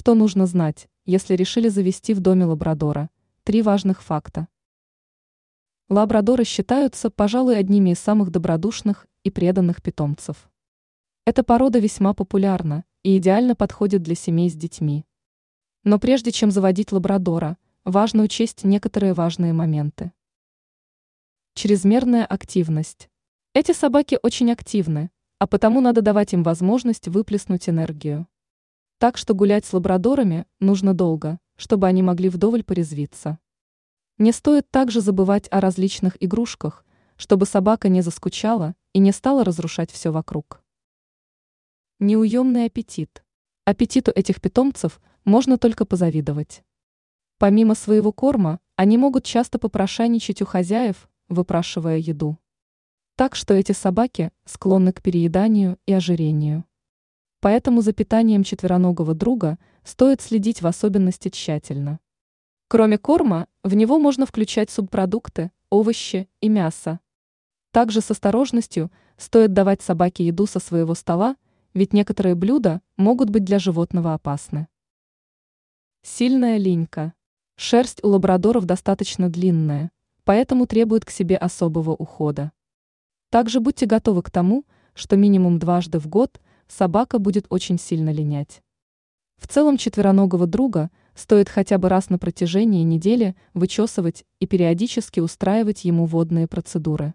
Что нужно знать, если решили завести в доме лабрадора? Три важных факта. Лабрадоры считаются, пожалуй, одними из самых добродушных и преданных питомцев. Эта порода весьма популярна и идеально подходит для семей с детьми. Но прежде чем заводить лабрадора, важно учесть некоторые важные моменты. Чрезмерная активность. Эти собаки очень активны, а потому надо давать им возможность выплеснуть энергию. Так что гулять с лабрадорами нужно долго, чтобы они могли вдоволь порезвиться. Не стоит также забывать о различных игрушках, чтобы собака не заскучала и не стала разрушать все вокруг. Неуемный аппетит. Аппетиту этих питомцев можно только позавидовать. Помимо своего корма, они могут часто попрошайничать у хозяев, выпрашивая еду. Так что эти собаки склонны к перееданию и ожирению. Поэтому за питанием четвероногого друга стоит следить в особенности тщательно. Кроме корма, в него можно включать субпродукты, овощи и мясо. Также с осторожностью стоит давать собаке еду со своего стола, ведь некоторые блюда могут быть для животного опасны. Сильная линька. Шерсть у лабрадоров достаточно длинная, поэтому требует к себе особого ухода. Также будьте готовы к тому, что минимум дважды в год – собака будет очень сильно линять. В целом четвероногого друга стоит хотя бы раз на протяжении недели вычесывать и периодически устраивать ему водные процедуры.